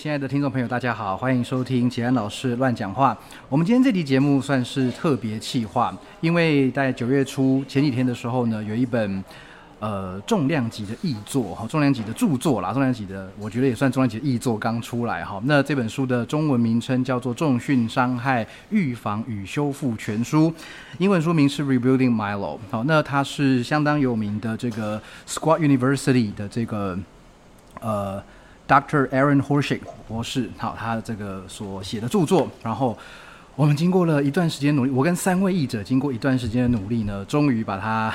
亲爱的听众朋友，大家好，欢迎收听杰安老师乱讲话。我们今天这期节目算是特别企划，因为在九月初前几天的时候呢，有一本呃重量级的译作哈，重量级的著作啦，重量级的，我觉得也算重量级的译作刚出来哈。那这本书的中文名称叫做《重训伤害预防与修复全书》，英文书名是《Rebuilding Milo》。好，那它是相当有名的这个 Squat University 的这个呃。Dr. Aaron Horshick 博士，好，他这个所写的著作，然后我们经过了一段时间努力，我跟三位译者经过一段时间的努力呢，终于把它，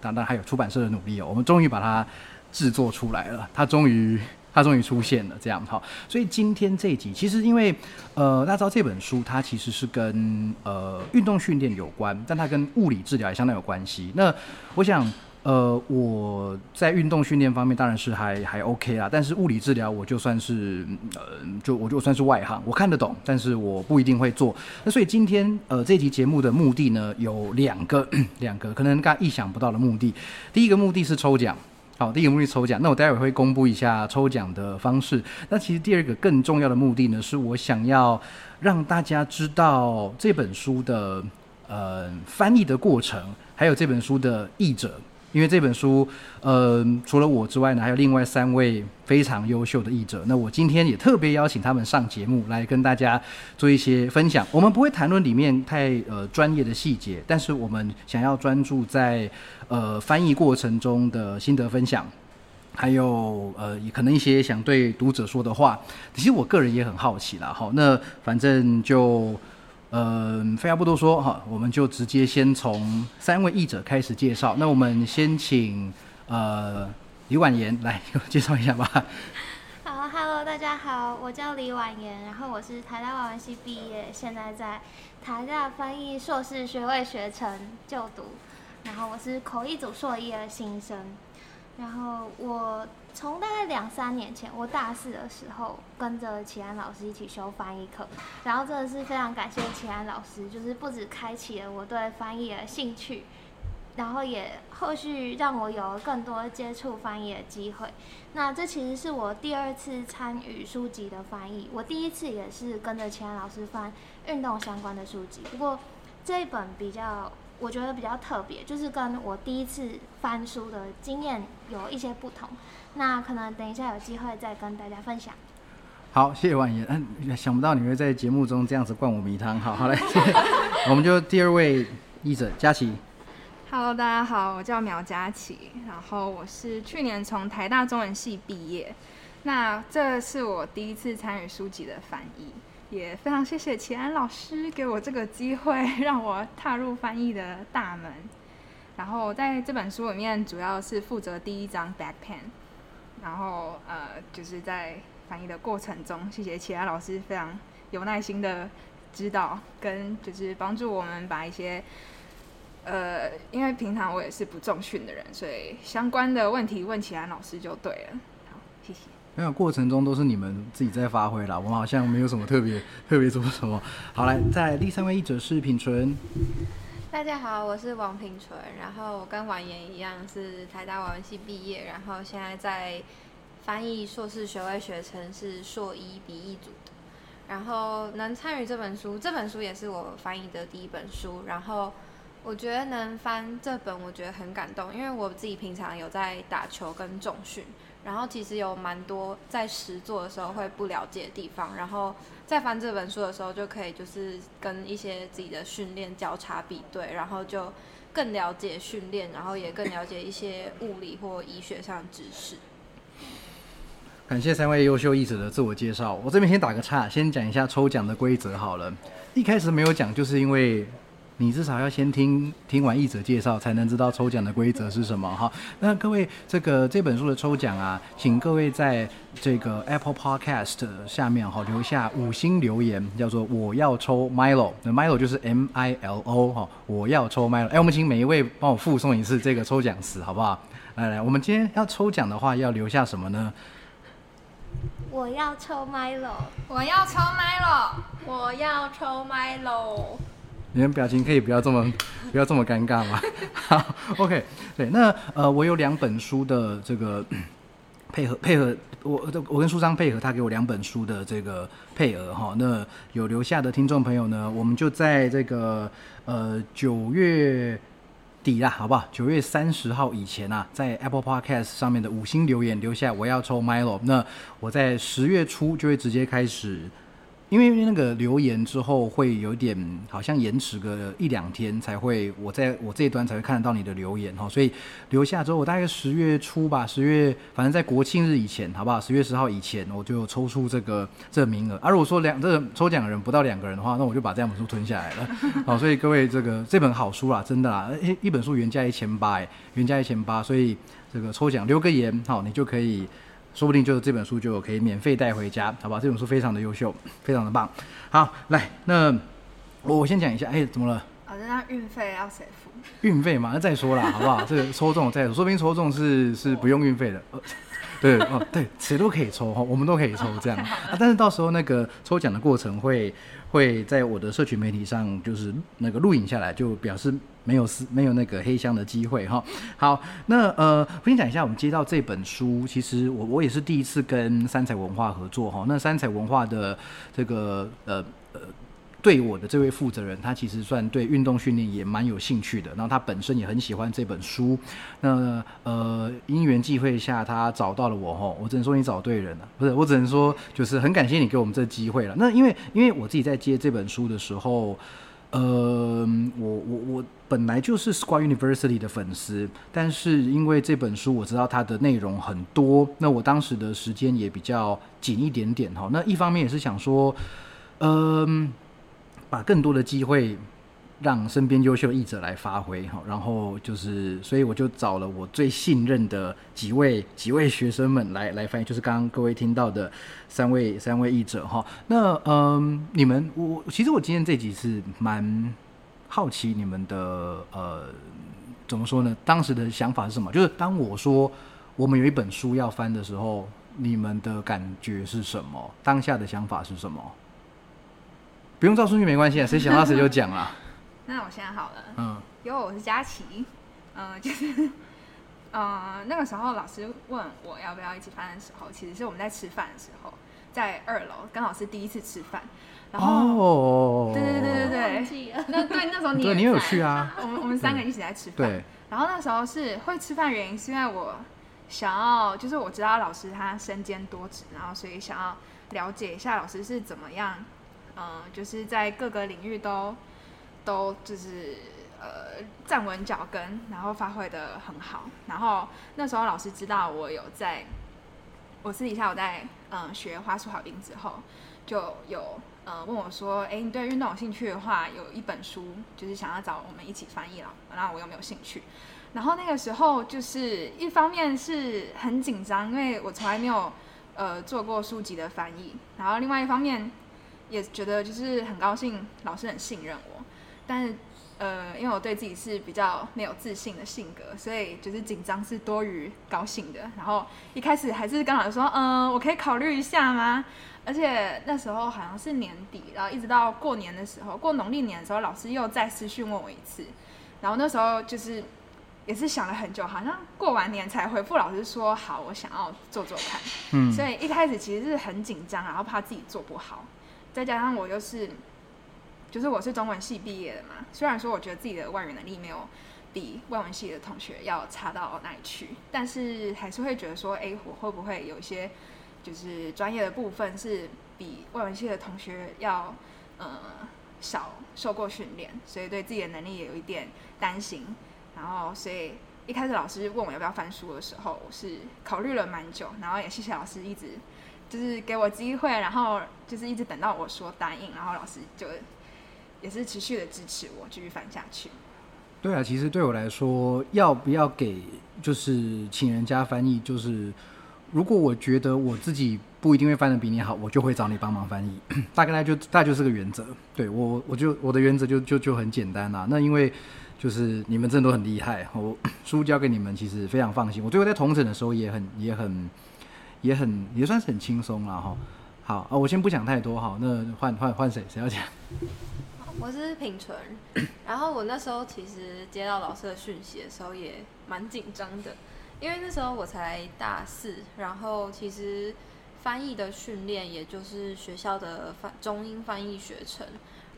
当然还有出版社的努力哦，我们终于把它制作出来了，它终于，它终于出现了，这样好，所以今天这一集，其实因为，呃，大家知道这本书它其实是跟呃运动训练有关，但它跟物理治疗也相当有关系。那我想。呃，我在运动训练方面当然是还还 OK 啦，但是物理治疗我就算是呃，就我就算是外行，我看得懂，但是我不一定会做。那所以今天呃这集节目的目的呢有两个 两个可能大家意想不到的目的。第一个目的是抽奖，好，第一个目的抽奖。那我待会会公布一下抽奖的方式。那其实第二个更重要的目的呢，是我想要让大家知道这本书的呃翻译的过程，还有这本书的译者。因为这本书，呃，除了我之外呢，还有另外三位非常优秀的译者。那我今天也特别邀请他们上节目来跟大家做一些分享。我们不会谈论里面太呃专业的细节，但是我们想要专注在呃翻译过程中的心得分享，还有呃可能一些想对读者说的话。其实我个人也很好奇啦，好，那反正就。嗯，废话不多说哈，我们就直接先从三位译者开始介绍。那我们先请呃李婉言 来 介绍一下吧。好，Hello，大家好，我叫李婉言，然后我是台大外文系毕业，现在在台大翻译硕士学位学程就读，然后我是口译组硕一的新生，然后我。从大概两三年前，我大四的时候跟着齐安老师一起修翻译课，然后真的是非常感谢齐安老师，就是不止开启了我对翻译的兴趣，然后也后续让我有了更多接触翻译的机会。那这其实是我第二次参与书籍的翻译，我第一次也是跟着齐安老师翻运动相关的书籍，不过这一本比较。我觉得比较特别，就是跟我第一次翻书的经验有一些不同。那可能等一下有机会再跟大家分享。好，谢谢婉言。嗯，想不到你会在节目中这样子灌我迷汤。好，好嘞。我们就第二位译者佳琪。Hello，大家好，我叫苗佳琪，然后我是去年从台大中文系毕业。那这是我第一次参与书籍的翻译。也非常谢谢齐安老师给我这个机会，让我踏入翻译的大门。然后在这本书里面，主要是负责第一章 back pen。然后呃，就是在翻译的过程中，谢谢齐安老师非常有耐心的指导，跟就是帮助我们把一些呃，因为平常我也是不重训的人，所以相关的问题问齐安老师就对了。好，谢谢。没有过程中都是你们自己在发挥啦，我们好像没有什么特别特别做什么。好来，在第三位译者是品纯。大家好，我是王品纯，然后我跟婉言一样是台大外文系毕业，然后现在在翻译硕士学位学程是硕一笔译组的。然后能参与这本书，这本书也是我翻译的第一本书，然后我觉得能翻这本，我觉得很感动，因为我自己平常有在打球跟重训。然后其实有蛮多在实做的时候会不了解的地方，然后在翻这本书的时候就可以就是跟一些自己的训练交叉比对，然后就更了解训练，然后也更了解一些物理或医学上的知识。感谢三位优秀译者的自我介绍，我这边先打个岔，先讲一下抽奖的规则好了。一开始没有讲，就是因为。你至少要先听听完译者介绍，才能知道抽奖的规则是什么哈。那各位，这个这本书的抽奖啊，请各位在这个 Apple Podcast 下面哈留下五星留言，叫做我要抽 Milo，那 Milo 就是 M I L O 哈，我要抽 Milo。哎，我们请每一位帮我附送一次这个抽奖词，好不好？来来，我们今天要抽奖的话，要留下什么呢？我要抽 Milo，我要抽 Milo，我要抽 Milo。你们表情可以不要这么 不要这么尴尬吗？好，OK，对，那呃，我有两本书的这个 配合配合我我跟书商配合，他给我两本书的这个配额哈。那有留下的听众朋友呢，我们就在这个呃九月底啦，好不好？九月三十号以前啊，在 Apple Podcast 上面的五星留言留下我要抽 Milo，那我在十月初就会直接开始。因为那个留言之后会有点好像延迟个一两天才会，我在我这一端才会看得到你的留言哈，所以留下之后，我大概十月初吧，十月反正在国庆日以前，好不好？十月十号以前我就抽出这个这个名额。而如果说两这个抽奖的人不到两个人的话，那我就把这两本书吞下来了。好，所以各位这个这本好书啦，真的啦，一一本书原价一千八哎，原价一千八，所以这个抽奖留个言好，你就可以。说不定就是这本书就可以免费带回家，好吧？这本书非常的优秀，非常的棒。好，来，那我我先讲一下，哎，怎么了？好的，那运费要谁付？运费嘛，那再说啦，好不好？这个抽中再说，说不定抽中是是不用运费的。对哦，对，谁都可以抽哈，我们都可以抽这样 啊。但是到时候那个抽奖的过程会会在我的社群媒体上，就是那个录影下来，就表示没有是没有那个黑箱的机会哈。好，那呃，分享一下，我们接到这本书，其实我我也是第一次跟三彩文化合作哈。那三彩文化的这个呃呃。对我的这位负责人，他其实算对运动训练也蛮有兴趣的，然后他本身也很喜欢这本书。那呃，因缘际会下，他找到了我吼，我只能说你找对人了，不是，我只能说就是很感谢你给我们这机会了。那因为因为我自己在接这本书的时候，呃，我我我本来就是 Square University 的粉丝，但是因为这本书我知道它的内容很多，那我当时的时间也比较紧一点点哈。那一方面也是想说，嗯。把更多的机会让身边优秀的译者来发挥哈，然后就是，所以我就找了我最信任的几位几位学生们来来翻译，就是刚刚各位听到的三位三位译者哈。那嗯，你们我其实我今天这集是蛮好奇你们的呃，怎么说呢？当时的想法是什么？就是当我说我们有一本书要翻的时候，你们的感觉是什么？当下的想法是什么？不用照顺序没关系啊，谁想到谁就讲啦。那我现在好了，嗯，因为我是佳琪，嗯，就是，呃，那个时候老师问我要不要一起翻的时候，其实是我们在吃饭的时候，在二楼跟老师第一次吃饭，然后，对对对对对，那对那时候你对你有去啊，我们我们三个一起在吃饭，对，然后那时候是会吃饭原因是因为我想要，就是我知道老师他身兼多职，然后所以想要了解一下老师是怎么样。嗯，就是在各个领域都都就是呃站稳脚跟，然后发挥的很好。然后那时候老师知道我有在，我私底下我在嗯学花束好音之后，就有呃问我说，哎，你对运动有兴趣的话，有一本书就是想要找我们一起翻译了，那我有没有兴趣？然后那个时候就是一方面是很紧张，因为我从来没有呃做过书籍的翻译，然后另外一方面。也觉得就是很高兴，老师很信任我，但是呃，因为我对自己是比较没有自信的性格，所以就是紧张是多于高兴的。然后一开始还是跟老师说，嗯，我可以考虑一下吗？而且那时候好像是年底，然后一直到过年的时候，过农历年的时候，老师又再私讯问我一次，然后那时候就是也是想了很久，好像过完年才回复老师说好，我想要做做看。嗯，所以一开始其实是很紧张，然后怕自己做不好。再加上我又是，就是我是中文系毕业的嘛。虽然说我觉得自己的外语能力没有比外文系的同学要差到哪里去，但是还是会觉得说，哎，我会不会有一些就是专业的部分是比外文系的同学要呃少受过训练，所以对自己的能力也有一点担心。然后，所以一开始老师问我要不要翻书的时候，我是考虑了蛮久，然后也谢谢老师一直。就是给我机会，然后就是一直等到我说答应，然后老师就也是持续的支持我继续翻下去。对啊，其实对我来说，要不要给就是请人家翻译，就是如果我觉得我自己不一定会翻的比你好，我就会找你帮忙翻译。大概就大概就是个原则。对我，我就我的原则就就就很简单啦。那因为就是你们真的都很厉害，我 书交给你们，其实非常放心。我最后在同诊的时候也很也很。也很也算是很轻松了哈，好啊，我先不讲太多哈，那换换换谁谁要讲？我是品纯，然后我那时候其实接到老师的讯息的时候也蛮紧张的，因为那时候我才大四，然后其实翻译的训练也就是学校的翻中英翻译学程，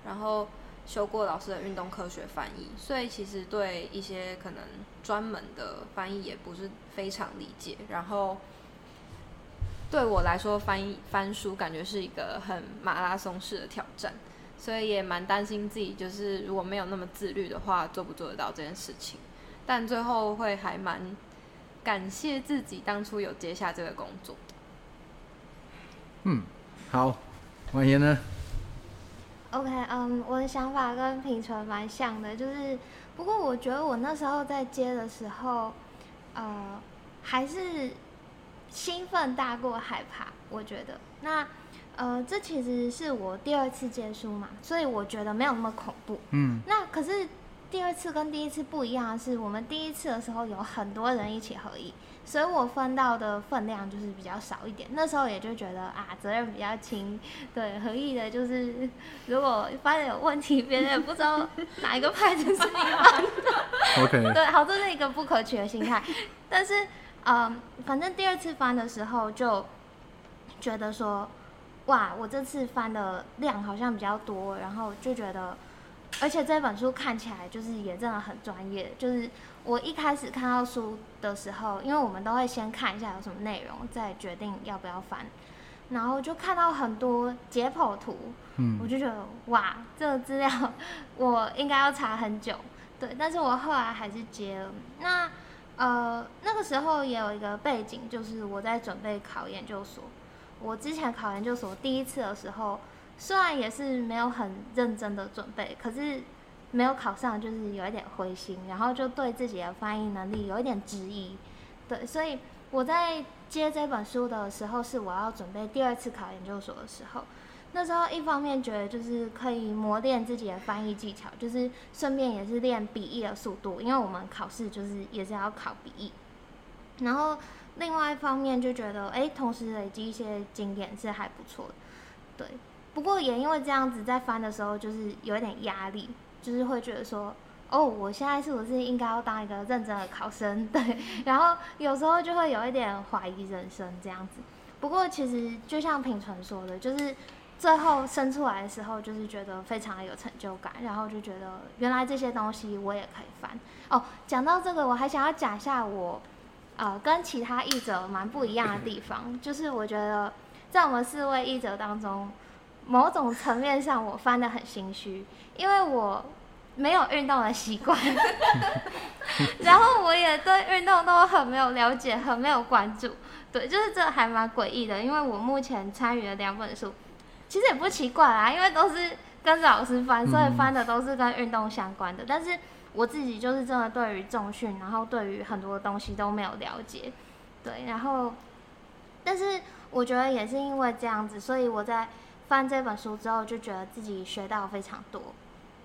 然后修过老师的运动科学翻译，所以其实对一些可能专门的翻译也不是非常理解。然后对我来说，翻译翻书感觉是一个很马拉松式的挑战，所以也蛮担心自己就是如果没有那么自律的话，做不做得到这件事情。但最后会还蛮感谢自己当初有接下这个工作。嗯，好，婉言呢？OK，嗯，我的想法跟平纯蛮像的，就是不过我觉得我那时候在接的时候，呃，还是兴奋大过害怕。我觉得，那呃，这其实是我第二次接书嘛，所以我觉得没有那么恐怖。嗯那可是第二次跟第一次不一样的是，我们第一次的时候有很多人一起合译，所以我分到的分量就是比较少一点。那时候也就觉得啊，责任比较轻。对，合意的就是如果发现有问题，别人也不知道哪一个派子是你翻的。OK，对，好，这是一个不可取的心态。但是，嗯，反正第二次翻的时候就觉得说，哇，我这次翻的量好像比较多，然后就觉得，而且这本书看起来就是也真的很专业。就是我一开始看到书的时候，因为我们都会先看一下有什么内容，再决定要不要翻。然后就看到很多解剖图，嗯我嗯就觉得哇，这个资料 我应该要查很久，对，但是我后来还是接了。那呃那个时候也有一个背景，就是我在准备考研究所。我之前考研究所第一次的时候，虽然也是没有很认真的准备，可是没有考上，就是有一点灰心，然后就对自己的翻译能力有一点质疑。对，所以我在接这本书的时候，是我要准备第二次考研究所的时候。那时候一方面觉得就是可以磨练自己的翻译技巧，就是顺便也是练笔译的速度，因为我们考试就是也是要考笔译。然后另外一方面就觉得，哎，同时累积一些经验是还不错的。对，不过也因为这样子，在翻的时候就是有一点压力，就是会觉得说，哦，我现在是不是应该要当一个认真的考生？对，然后有时候就会有一点怀疑人生这样子。不过其实就像品纯说的，就是最后生出来的时候，就是觉得非常的有成就感，然后就觉得原来这些东西我也可以翻。哦，讲到这个，我还想要讲一下我呃跟其他译者蛮不一样的地方，就是我觉得在我们四位译者当中，某种层面上我翻的很心虚，因为我没有运动的习惯，然后我也对运动都很没有了解，很没有关注。对，就是这还蛮诡异的，因为我目前参与了两本书，其实也不奇怪啦，因为都是跟着老师翻，所以翻的都是跟运动相关的。但是我自己就是真的对于重训，然后对于很多东西都没有了解。对，然后，但是我觉得也是因为这样子，所以我在翻这本书之后，就觉得自己学到非常多。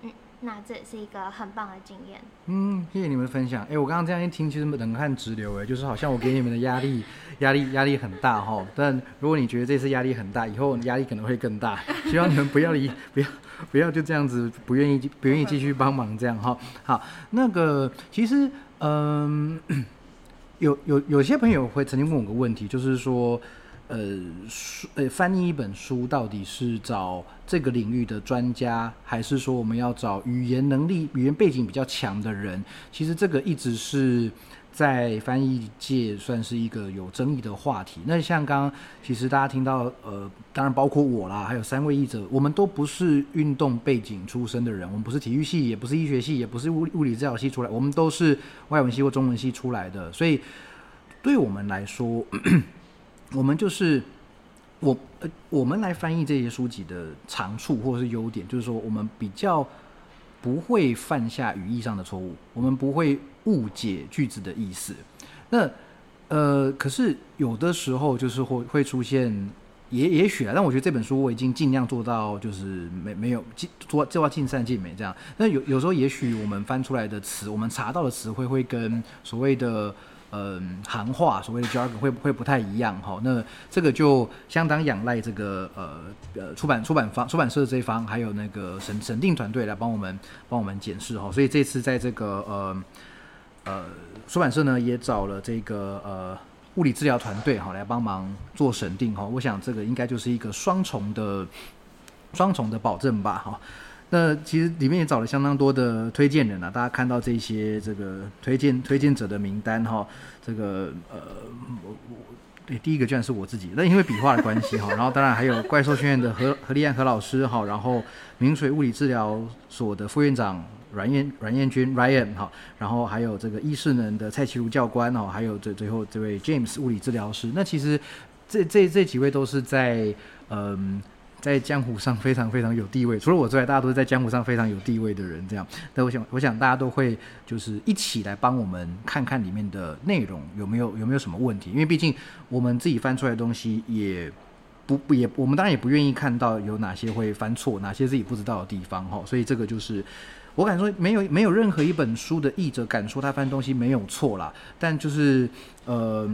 嗯，那这也是一个很棒的经验。嗯，谢谢你们分享。哎、我刚刚这样一听，其实冷汗直流，哎，就是好像我给你们的压力，压力，压力很大哈。但如果你觉得这次压力很大，以后压力可能会更大。希望你们不要离，不要，不要就这样子，不愿意，不愿意继续帮忙这样哈。好，那个其实，嗯、有有有些朋友会曾经问我个问题，就是说，呃，书呃翻译一本书到底是找这个领域的专家，还是说我们要找语言能力、语言背景比较强的人？其实这个一直是在翻译界算是一个有争议的话题。那像刚刚其实大家听到，呃，当然包括我啦，还有三位译者，我们都不是运动背景出身的人，我们不是体育系，也不是医学系，也不是物物理治疗系出来，我们都是外文系或中文系出来的，所以对我们来说，我们就是我呃，我们来翻译这些书籍的长处或者是优点，就是说我们比较不会犯下语义上的错误，我们不会误解句子的意思。那呃，可是有的时候就是会会出现，也也许啊，但我觉得这本书我已经尽量做到，就是没没有尽做做到尽善尽美这样。那有有时候也许我们翻出来的词，我们查到的词汇会跟所谓的嗯行话，所谓的 jargon 会会不太一样哈。那这个就相当仰赖这个呃呃出版出版方出版社这一方，还有那个审审定团队来帮我们帮我们检视哈。所以这次在这个呃。呃，出版社呢也找了这个呃物理治疗团队哈来帮忙做审定哈。我想这个应该就是一个双重的双重的保证吧哈。那其实里面也找了相当多的推荐人啊，大家看到这些这个推荐推荐者的名单哈，这个呃，对，第一个居然是我自己，那因为笔画的关系哈，然后当然还有怪兽学院的何何立安何老师哈，然后明水物理治疗所的副院长阮燕阮燕君 Ryan 哈，然后还有这个医势能的蔡其如教官哦，还有这最后这位 James 物理治疗师，那其实这这这几位都是在嗯。在江湖上非常非常有地位，除了我之外，大家都是在江湖上非常有地位的人。这样，那我想，我想大家都会就是一起来帮我们看看里面的内容有没有有没有什么问题，因为毕竟我们自己翻出来的东西也不不也，我们当然也不愿意看到有哪些会翻错，哪些自己不知道的地方哈。所以这个就是我敢说，没有没有任何一本书的译者敢说他翻东西没有错啦，但就是呃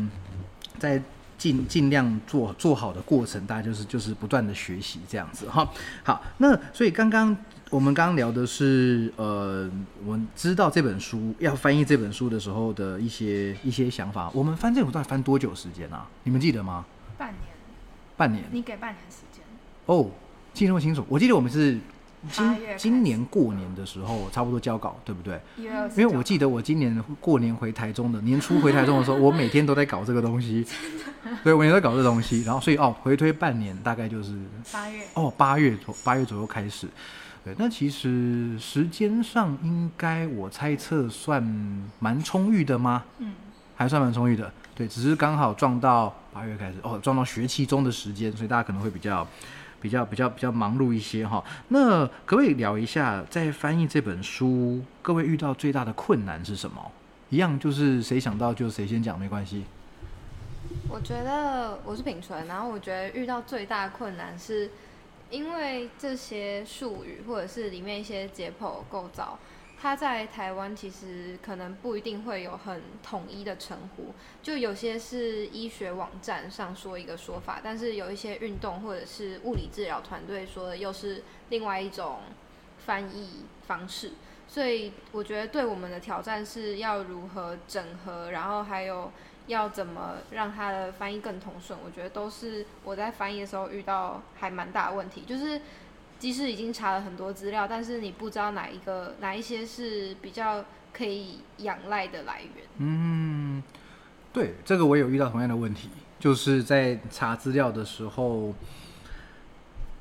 在。尽尽量做做好的过程，大家就是就是不断的学习这样子哈。好，那所以刚刚我们刚刚聊的是呃，我们知道这本书要翻译这本书的时候的一些一些想法。我们翻这本书到底翻多久时间啊？你们记得吗？半年。半年。你给半年时间。哦，记那么清楚。我记得我们是。今今年过年的时候，差不多交稿，对不对？因为我记得我今年过年回台中的年初回台中的时候，我每天都在搞这个东西，对，我也在搞这东西。然后，所以哦，回推半年，大概就是八月哦，八月左八月左右开始。对，那其实时间上应该我猜测算蛮充裕的吗？嗯，还算蛮充裕的。对，只是刚好撞到八月开始哦，撞到学期中的时间，所以大家可能会比较。比较比较比较忙碌一些哈，那可不可以聊一下在翻译这本书，各位遇到最大的困难是什么？一样就是谁想到就谁先讲，没关系。我觉得我是品纯，然后我觉得遇到最大的困难是因为这些术语或者是里面一些解剖构造。它在台湾其实可能不一定会有很统一的称呼，就有些是医学网站上说一个说法，但是有一些运动或者是物理治疗团队说的又是另外一种翻译方式，所以我觉得对我们的挑战是要如何整合，然后还有要怎么让它的翻译更通顺，我觉得都是我在翻译的时候遇到还蛮大的问题，就是。即使已经查了很多资料，但是你不知道哪一个哪一些是比较可以仰赖的来源。嗯，对，这个我有遇到同样的问题，就是在查资料的时候，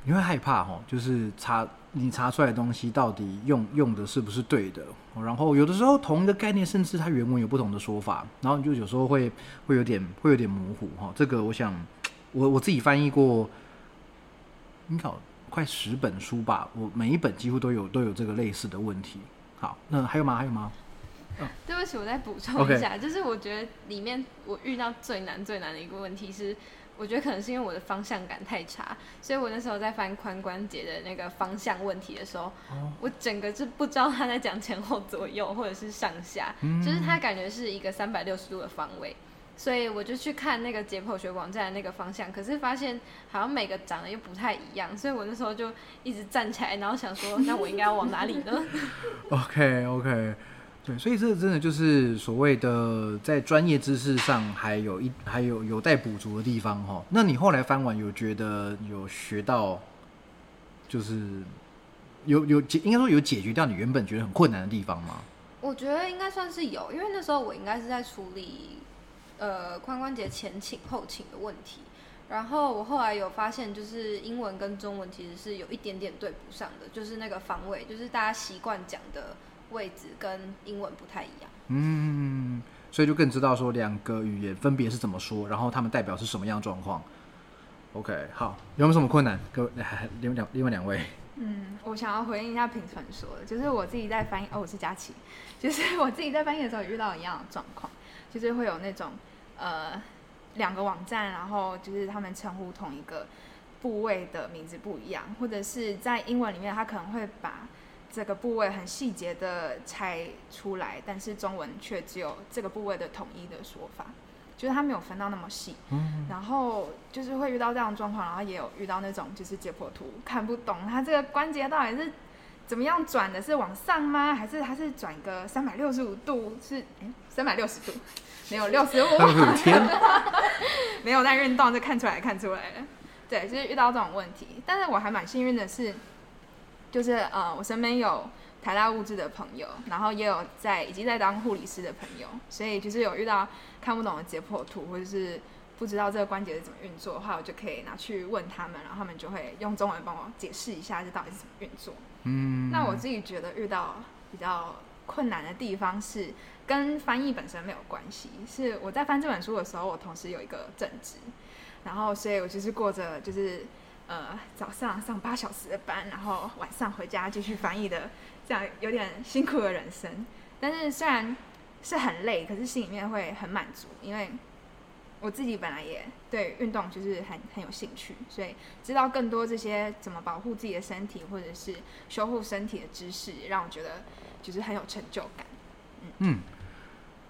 你会害怕哈，就是查你查出来的东西到底用用的是不是对的，然后有的时候同一个概念，甚至它原文有不同的说法，然后你就有时候会会有点会有点模糊哈。这个我想我我自己翻译过，你好。快十本书吧，我每一本几乎都有都有这个类似的问题。好，那还有吗？还有吗？对不起，我再补充一下，就是我觉得里面我遇到最难最难的一个问题是，我觉得可能是因为我的方向感太差，所以我那时候在翻髋关节的那个方向问题的时候，我整个是不知道他在讲前后左右或者是上下，就是他感觉是一个三百六十度的方位。所以我就去看那个解剖学网站的那个方向，可是发现好像每个长得又不太一样，所以我那时候就一直站起来，然后想说，那我应该要往哪里呢？OK OK，对，所以这真的就是所谓的在专业知识上还有一还有有待补足的地方哈。那你后来翻完有觉得有学到，就是有有解，应该说有解决掉你原本觉得很困难的地方吗？我觉得应该算是有，因为那时候我应该是在处理。呃，髋关节前倾后倾的问题，然后我后来有发现，就是英文跟中文其实是有一点点对不上的，就是那个方位，就是大家习惯讲的位置跟英文不太一样。嗯，所以就更知道说两个语言分别是怎么说，然后他们代表是什么样状况。OK，好，有没有什么困难？各位，另外两另外两位。嗯，我想要回应一下平纯说的，就是我自己在翻译，哦，我是佳琪，就是我自己在翻译的时候遇到一样的状况。就是会有那种，呃，两个网站，然后就是他们称呼同一个部位的名字不一样，或者是在英文里面，他可能会把这个部位很细节的拆出来，但是中文却只有这个部位的统一的说法，就是他没有分到那么细。嗯。然后就是会遇到这样的状况，然后也有遇到那种就是解剖图看不懂，他这个关节到底是怎么样转的？是往上吗？还是它是转个三百六十五度？是哎，三百六十度，没有六十五。天，没有在运动就看出来，看出来了。对，就是遇到这种问题。但是我还蛮幸运的是，就是呃，我身边有台大物质的朋友，然后也有在已经在当护理师的朋友，所以就是有遇到看不懂的解剖图，或者是不知道这个关节是怎么运作的话，我就可以拿去问他们，然后他们就会用中文帮我解释一下这到底是怎么运作。嗯，那我自己觉得遇到比较困难的地方是跟翻译本身没有关系，是我在翻这本书的时候，我同时有一个正职，然后所以我就是过着就是呃早上上八小时的班，然后晚上回家继续翻译的这样有点辛苦的人生。但是虽然是很累，可是心里面会很满足，因为我自己本来也对运动就是很很有兴趣，所以知道更多这些怎么保护自己的身体或者是修护身体的知识，让我觉得就是很有成就感。嗯嗯，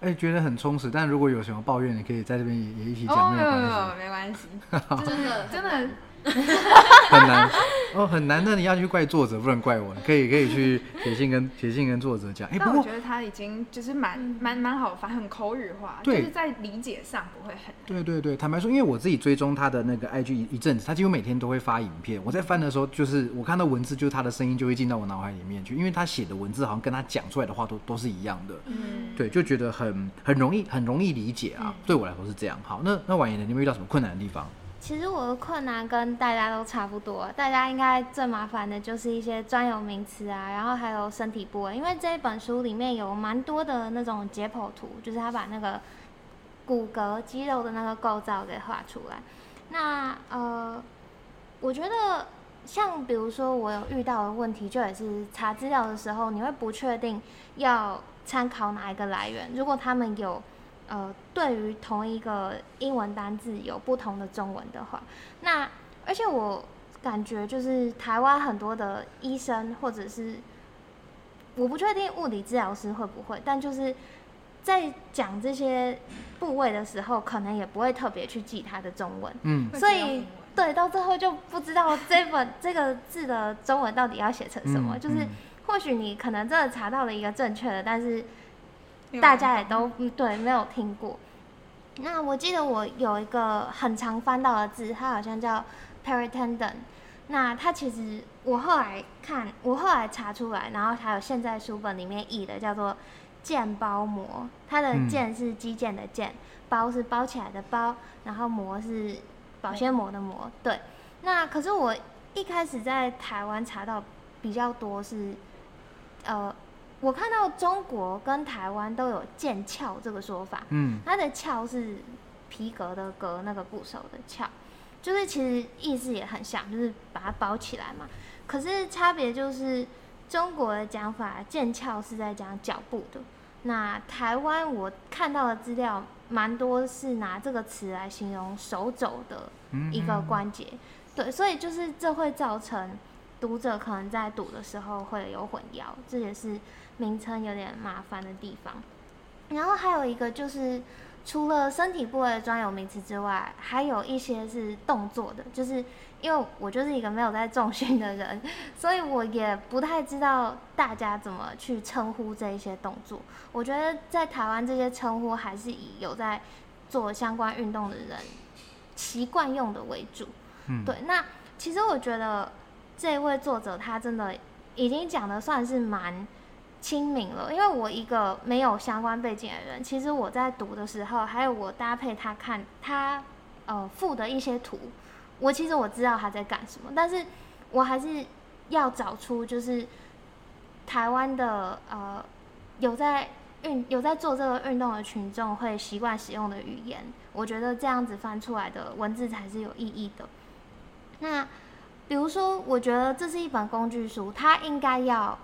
哎、觉得很充实。但如果有什么抱怨，你可以在这边也也一起，讲，没有没有没有关系。没关系，真的真的 很难哦，很难那，你要去怪作者，不能怪我。你可以可以去写信跟写信跟作者讲。哎、不过我觉得他已经就是蛮蛮蛮好发，很口语化，就是在理解上不会很对对对，坦白说，因为我自己追踪他的那个 IG 一一阵子，他几乎每天都会发影片。我在翻的时候，就是我看到文字，就是他的声音就会进到我脑海里面去，因为他写的文字好像跟他讲出来的话都都是一样的。嗯。对，就觉得很很容易很容易理解啊。对我来说是这样。好，那那婉言呢？你有没有遇到什么困难的地方？其实我的困难跟大家都差不多，大家应该最麻烦的就是一些专有名词啊，然后还有身体部位，因为这一本书里面有蛮多的那种解剖图，就是他把那个骨骼、肌肉的那个构造给画出来。那呃，我觉得像比如说我有遇到的问题，就也是查资料的时候，你会不确定要参考哪一个来源，如果他们有。呃，对于同一个英文单字有不同的中文的话，那而且我感觉就是台湾很多的医生或者是我不确定物理治疗师会不会，但就是在讲这些部位的时候，可能也不会特别去记它的中文，嗯，所以对到最后就不知道这本这个字的中文到底要写成什么，嗯就是嗯或许你可能真的查到了一个正确的，但是。大家也都嗯对没有听过。那我记得我有一个很常翻到的字，它好像叫 peritendon。那它其实我后来看，我后来查出来，然后还有现在书本里面译的叫做腱包膜。它的嗯腱是肌腱的腱，包是包起来的包，然后膜是保鲜膜的膜。对。那可是我一开始在台湾查到比较多是，呃。我看到中国跟台湾都有剑鞘这个说法，嗯，它的鞘是皮革的革，那个部首的鞘，就是其实意思也很像，就是把它包起来嘛。可是差别就是中国的讲法，剑鞘是在讲脚部的，那台湾我看到的资料蛮多是拿这个词来形容手肘的一个关节，对，所以就是这会造成读者可能在读的时候会有混淆，这也是。名称有点麻烦的地方，然后还有一个就是，除了身体部位的专有名词之外，还有一些是动作的，就是因为我就是一个没有在重训的人，所以我也不太知道大家怎么去称呼这一些动作。我觉得在台湾这些称呼还是以有在做相关运动的人习惯用的为主。嗯，对。那其实我觉得这位作者他真的已经讲的算是蛮。亲民了，因为我一个没有相关背景的人，其实我在读的时候，还有我搭配他看他呃附的一些图，我其实我知道他在干什么，但是我还是要找出就是台湾的呃有在运有在做这个运动的群众会习惯使用的语言，我觉得这样子翻出来的文字才是有意义的。那比如说，我觉得这是一本工具书，它应该要。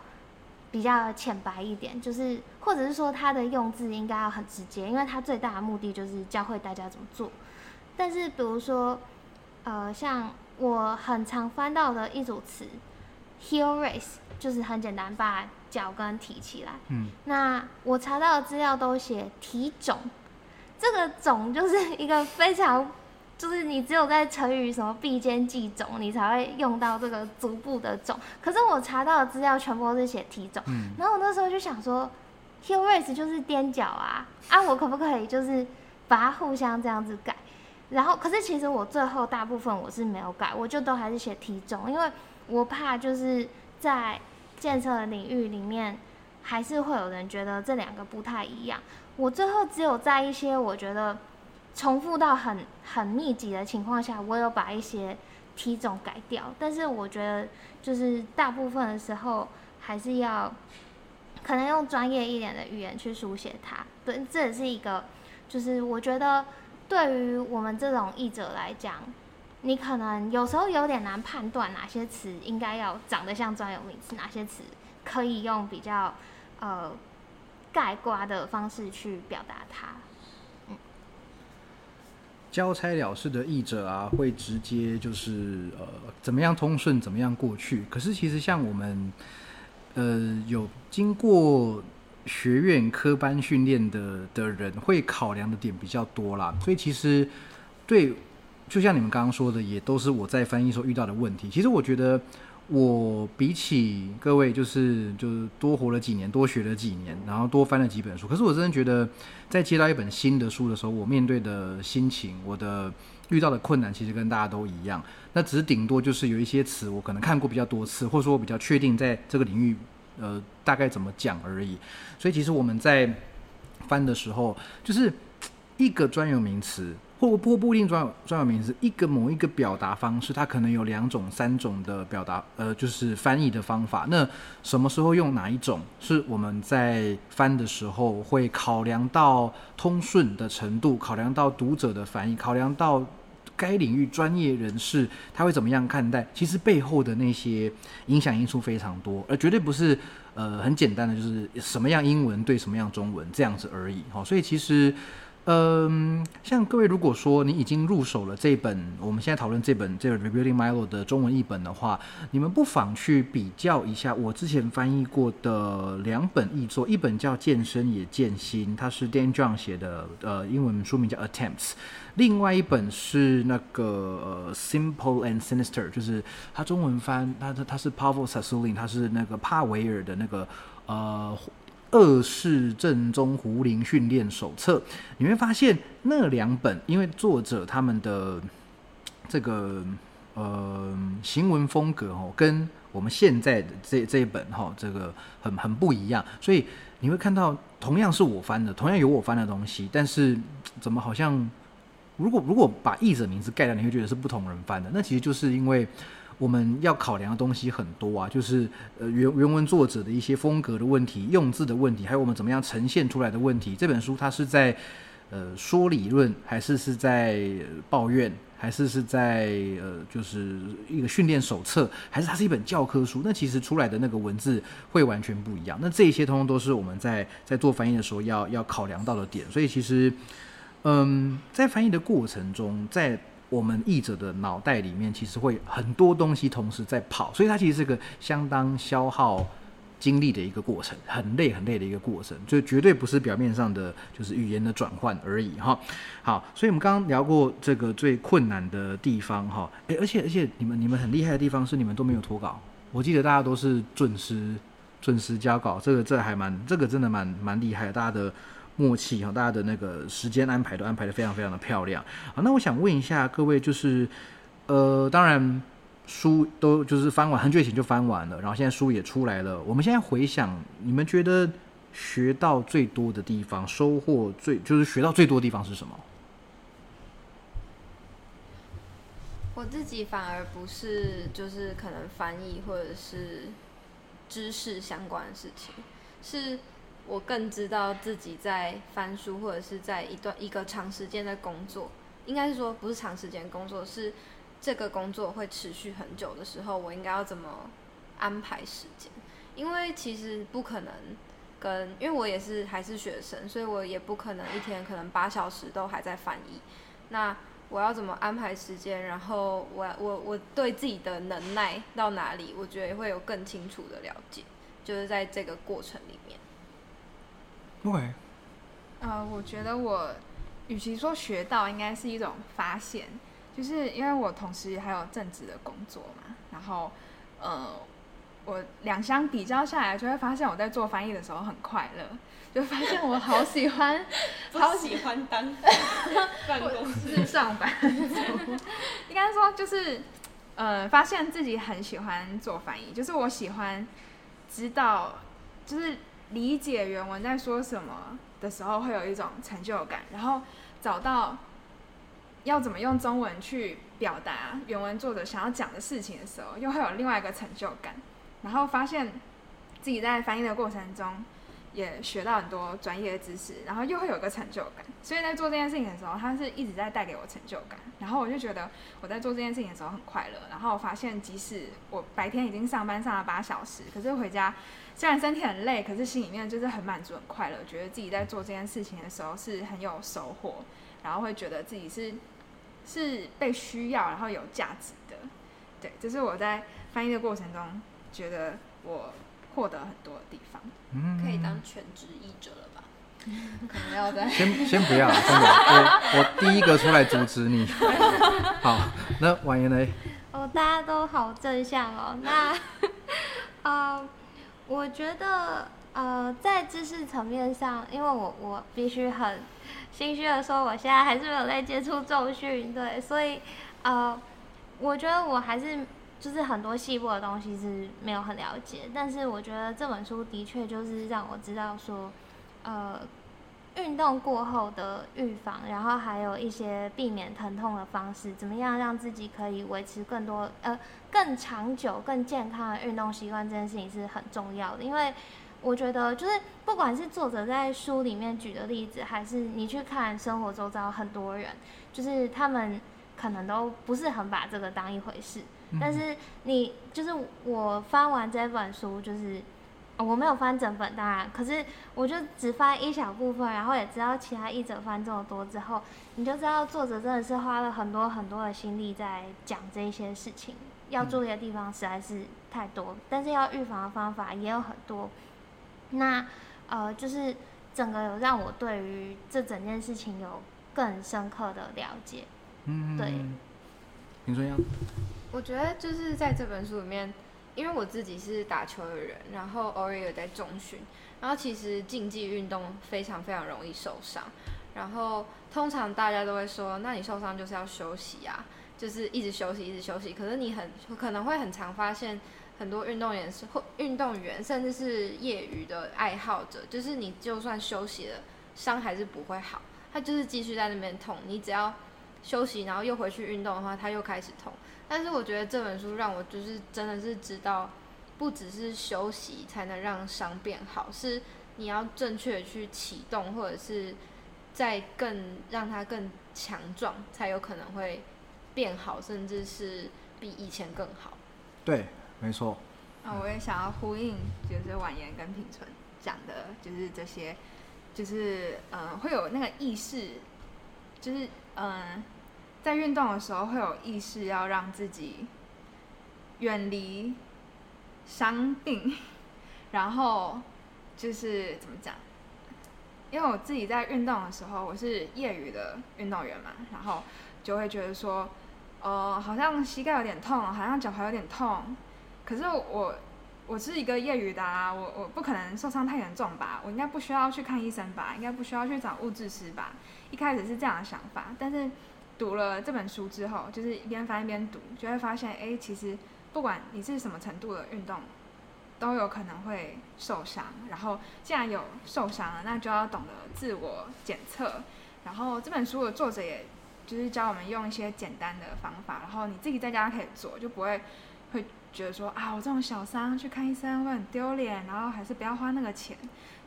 比较浅白一点，就是或者是说它的用字应该要很直接，因为它最大的目的就是教会大家怎么做。但是比如说，呃，像我很常翻到的一组词，heel raise，就是很简单，把脚跟提起来。嗯。那我查到的资料都写提肿，这个肿就是一个非常就是你只有在成语什么必兼记种，你才会用到这个足部的种。可是我查到的资料全部都是写体种，然后我那时候就想说，heel raise 就是踮脚啊，啊，我可不可以就是把它互相这样子改？然后，可是其实我最后大部分我是没有改，我就都还是写体种，因为我怕就是在建设的领域里面，还是会有人觉得这两个不太一样。我最后只有在一些我觉得。重复到很很密集的情况下，我有把一些体种改掉，但是我觉得就是大部分的时候还是要可能用专业一点的语言去书写它。对，这也是一个，就是我觉得对于我们这种译者来讲，你可能有时候有点难判断哪些词应该要长得像专有名词，哪些词可以用比较呃概括的方式去表达它。交差了事的译者啊，会直接就是呃，怎么样通顺，怎么样过去。可是其实像我们，呃，有经过学院科班训练的的人，会考量的点比较多啦。所以其实对，就像你们刚刚说的，也都是我在翻译时候遇到的问题。其实我觉得。我比起各位，就是就是多活了几年，多学了几年，然后多翻了几本书。可是我真的觉得，在接到一本新的书的时候，我面对的心情，我的遇到的困难，其实跟大家都一样。那只是顶多就是有一些词，我可能看过比较多次，或者说我比较确定在这个领域，呃，大概怎么讲而已。所以其实我们在翻的时候，就是一个专有名词。或不不一定专有专有名词，一个某一个表达方式，它可能有两种、三种的表达，呃，就是翻译的方法。那什么时候用哪一种，是我们在翻的时候会考量到通顺的程度，考量到读者的反应，考量到该领域专业人士他会怎么样看待。其实背后的那些影响因素非常多，而绝对不是呃很简单的，就是什么样英文对什么样中文这样子而已。好，所以其实。嗯，像各位如果说你已经入手了这本我们现在讨论这本这个 Rebuilding Milo 的中文译本的话，你们不妨去比较一下我之前翻译过的两本译作，一本叫《健身也健心》，它是 Dan John 写的，呃，英文书名叫 Attempts；另外一本是那个 Simple and Sinister，就是它中文翻，它它它是 Pavel Sasulin，它是那个帕维尔的那个呃。二世正宗胡林训练手册，你会发现那两本，因为作者他们的这个呃行文风格哦，跟我们现在的这这一本哈，这个很很不一样，所以你会看到同样是我翻的，同样有我翻的东西，但是怎么好像如果如果把译者名字盖掉，你会觉得是不同人翻的，那其实就是因为。我们要考量的东西很多啊，就是呃原原文作者的一些风格的问题、用字的问题，还有我们怎么样呈现出来的问题。这本书它是在呃说理论，还是是在抱怨，还是是在呃就是一个训练手册，还是它是一本教科书？那其实出来的那个文字会完全不一样。那这些通通都是我们在在做翻译的时候要要考量到的点。所以其实嗯，在翻译的过程中，在我们译者的脑袋里面其实会很多东西同时在跑，所以它其实是个相当消耗精力的一个过程，很累很累的一个过程，就绝对不是表面上的就是语言的转换而已哈。好，所以我们刚刚聊过这个最困难的地方哈，诶，而且而且你们你们很厉害的地方是你们都没有脱稿，我记得大家都是准时准时交稿，这个这还蛮这个真的蛮蛮厉害，大家的。默契哈，大家的那个时间安排都安排的非常非常的漂亮啊，那我想问一下各位，就是呃，当然书都就是翻完很久以前就翻完了，然后现在书也出来了。我们现在回想，你们觉得学到最多的地方，收获最就是学到最多的地方是什么？我自己反而不是，就是可能翻译或者是知识相关的事情是。我更知道自己在翻书，或者是在一段一个长时间的工作，应该是说不是长时间工作，是这个工作会持续很久的时候，我应该要怎么安排时间？因为其实不可能跟，因为我也是还是学生，所以我也不可能一天可能八小时都还在翻译。那我要怎么安排时间？然后我我我对自己的能耐到哪里，我觉得会有更清楚的了解，就是在这个过程里面。对，呃，我觉得我与其说学到，应该是一种发现，就是因为我同时还有正职的工作嘛，然后呃，我两相比较下来，就会发现我在做翻译的时候很快乐，就发现我好喜欢，好喜欢当 办公室。上班族，应该说就是呃，发现自己很喜欢做翻译，就是我喜欢知道，就是理解原文在说什么。的时候会有一种成就感，然后找到要怎么用中文去表达原文作者想要讲的事情的时候，又会有另外一个成就感，然后发现自己在翻译的过程中也学到很多专业的知识，然后又会有个成就感。所以在做这件事情的时候，它是一直在带给我成就感，然后我就觉得我在做这件事情的时候很快乐。然后我发现，即使我白天已经上班上了八小时，可是回家。虽然身体很累，可是心里面就是很满足、很快乐，觉得自己在做这件事情的时候是很有收获，然后会觉得自己是是被需要，然后有价值的。对，这是我在翻译的过程中觉得我获得很多的地方。嗯，可以当全职译者了吧？可能要再先先不要，真的，我我第一个出来阻止你。好，那婉言呢？哦，大家都好正向哦。那，啊。我觉得，呃，在知识层面上，因为我我必须很心虚的说，我现在还是没有在接触重训，对，所以，呃，我觉得我还是就是很多细部的东西是没有很了解，但是我觉得这本书的确就是让我知道说，呃。运动过后的预防，然后还有一些避免疼痛的方式，怎么样让自己可以维持更多呃更长久、更健康的运动习惯，这件事情是很重要的。因为我觉得，就是不管是作者在书里面举的例子，还是你去看生活周遭很多人，就是他们可能都不是很把这个当一回事。但是你就是我翻完这本书，就是。我没有翻整本，当然，可是我就只翻一小部分，然后也知道其他译者翻这么多之后，你就知道作者真的是花了很多很多的心力在讲这些事情，要注意的地方实在是太多，但是要预防的方法也有很多。那呃，就是整个有让我对于这整件事情有更深刻的了解。嗯，对。你说呀？我觉得就是在这本书里面。因为我自己是打球的人，然后偶尔有在中训，然后其实竞技运动非常非常容易受伤，然后通常大家都会说，那你受伤就是要休息啊，就是一直休息一直休息。可是你很可能会很常发现，很多运动员是或运动员，甚至是业余的爱好者，就是你就算休息了，伤还是不会好，他就是继续在那边痛。你只要休息，然后又回去运动的话，他又开始痛。但是我觉得这本书让我就是真的是知道，不只是休息才能让伤变好，是你要正确的去启动，或者是再更让它更强壮，才有可能会变好，甚至是比以前更好。对，没错。啊，我也想要呼应，就是婉言跟品纯讲的，就是这些，就是嗯，会有那个意识，就是嗯。在运动的时候会有意识要让自己远离伤病，然后就是怎么讲？因为我自己在运动的时候，我是业余的运动员嘛，然后就会觉得说，呃，好像膝盖有点痛，好像脚踝有点痛。可是我我是一个业余的啊，我我不可能受伤太严重吧？我应该不需要去看医生吧？应该不需要去找物质师吧？一开始是这样的想法，但是。读了这本书之后，就是一边翻一边读，就会发现，哎，其实不管你是什么程度的运动，都有可能会受伤。然后既然有受伤了，那就要懂得自我检测。然后这本书的作者也就是教我们用一些简单的方法，然后你自己在家可以做，就不会会觉得说啊，我这种小伤去看医生会很丢脸，然后还是不要花那个钱。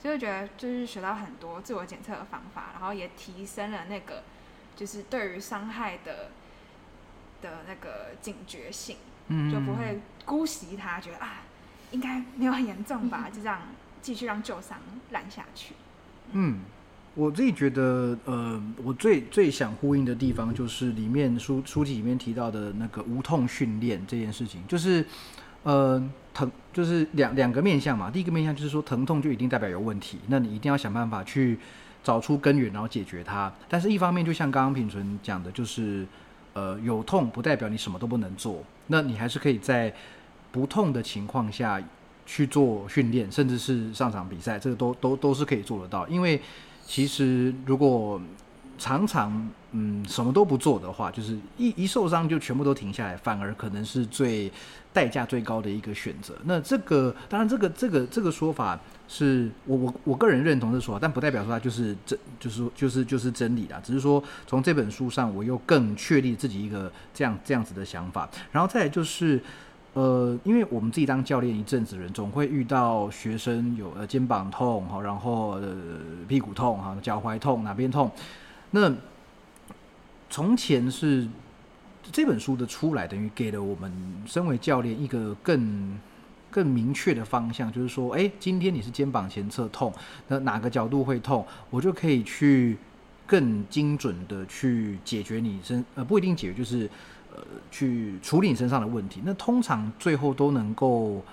所以觉得就是学到很多自我检测的方法，然后也提升了那个。就是对于伤害的的那个警觉性，就不会姑息他，觉得啊，应该没有很严重吧，就这样继续让旧伤烂下去。嗯，我自己觉得，呃，我最最想呼应的地方就是里面书书籍里面提到的那个无痛训练这件事情，就是呃疼，就是两两个面向嘛。第一个面向就是说疼痛就一定代表有问题，那你一定要想办法去。找出根源，然后解决它。但是，一方面就像刚刚品纯讲的，就是呃，有痛不代表你什么都不能做，那你还是可以在不痛的情况下去做训练，甚至是上场比赛，这个都都都是可以做得到。因为其实如果常常嗯什么都不做的话，就是一一受伤就全部都停下来，反而可能是最代价最高的一个选择。那这个当然，这个这个这个说法是我我我个人认同的说法，但不代表说它就是真就是就是就是真理啦。只是说从这本书上，我又更确立自己一个这样这样子的想法。然后再来就是呃，因为我们自己当教练一阵子人，总会遇到学生有呃肩膀痛哈，然后呃屁股痛哈，脚踝痛哪边痛。那从前是这本书的出来，等于给了我们身为教练一个更更明确的方向，就是说，哎，今天你是肩膀前侧痛，那哪个角度会痛，我就可以去更精准的去解决你身呃不一定解决，就是呃去处理你身上的问题。那通常最后都能够。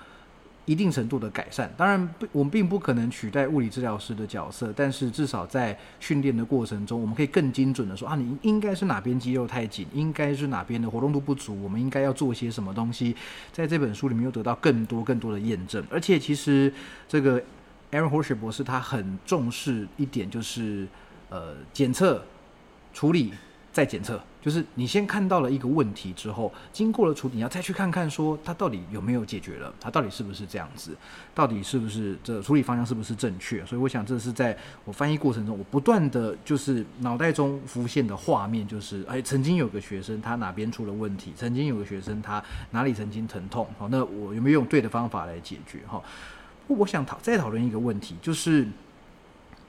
一定程度的改善，当然不，我们并不可能取代物理治疗师的角色，但是至少在训练的过程中，我们可以更精准的说啊，你应该是哪边肌肉太紧，应该是哪边的活动度不足，我们应该要做些什么东西，在这本书里面又得到更多更多的验证，而且其实这个 Aaron Horsch 博士他很重视一点，就是呃检测处理。再检测，就是你先看到了一个问题之后，经过了处理，你要再去看看说它到底有没有解决了，它到底是不是这样子，到底是不是这处理方向是不是正确？所以我想这是在我翻译过程中，我不断的就是脑袋中浮现的画面，就是哎，曾经有个学生他哪边出了问题，曾经有个学生他哪里曾经疼痛，好，那我有没有用对的方法来解决？哈，我想讨再讨论一个问题，就是。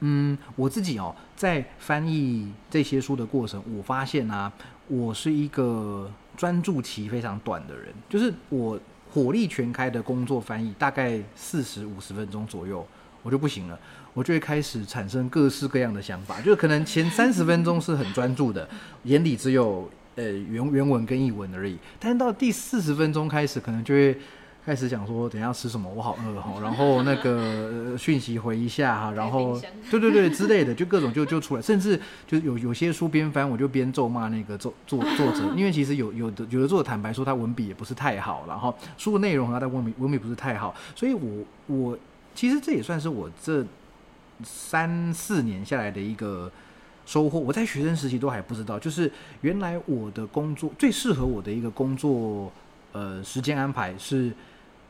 嗯，我自己哦，在翻译这些书的过程，我发现啊，我是一个专注期非常短的人，就是我火力全开的工作翻译，大概四十五十分钟左右，我就不行了，我就会开始产生各式各样的想法，就是可能前三十分钟是很专注的，眼里只有呃原原文跟译文而已，但是到第四十分钟开始，可能就会。开始想说，等下吃什么？我好饿哈。然后那个讯息回一下哈，然后对对对之类的，就各种就就出来，甚至就有有些书边翻，我就边咒骂那个作作作者，因为其实有有的有的作者坦白说他文笔也不是太好，然后书的内容和他的文笔文笔不是太好，所以我我其实这也算是我这三四年下来的一个收获。我在学生时期都还不知道，就是原来我的工作最适合我的一个工作呃时间安排是。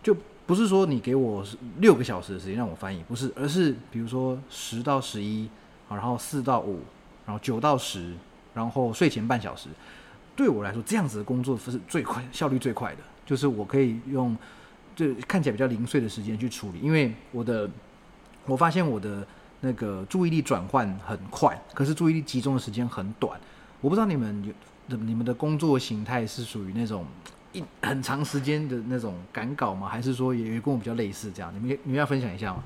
就不是说你给我六个小时的时间让我翻译，不是，而是比如说十到十一，然后四到五，然后九到十，然后睡前半小时，对我来说这样子的工作是最快、效率最快的，就是我可以用就看起来比较零碎的时间去处理，因为我的我发现我的那个注意力转换很快，可是注意力集中的时间很短。我不知道你们有你们的工作形态是属于那种。很长时间的那种赶稿吗？还是说也跟我比较类似这样？你们你们要分享一下吗？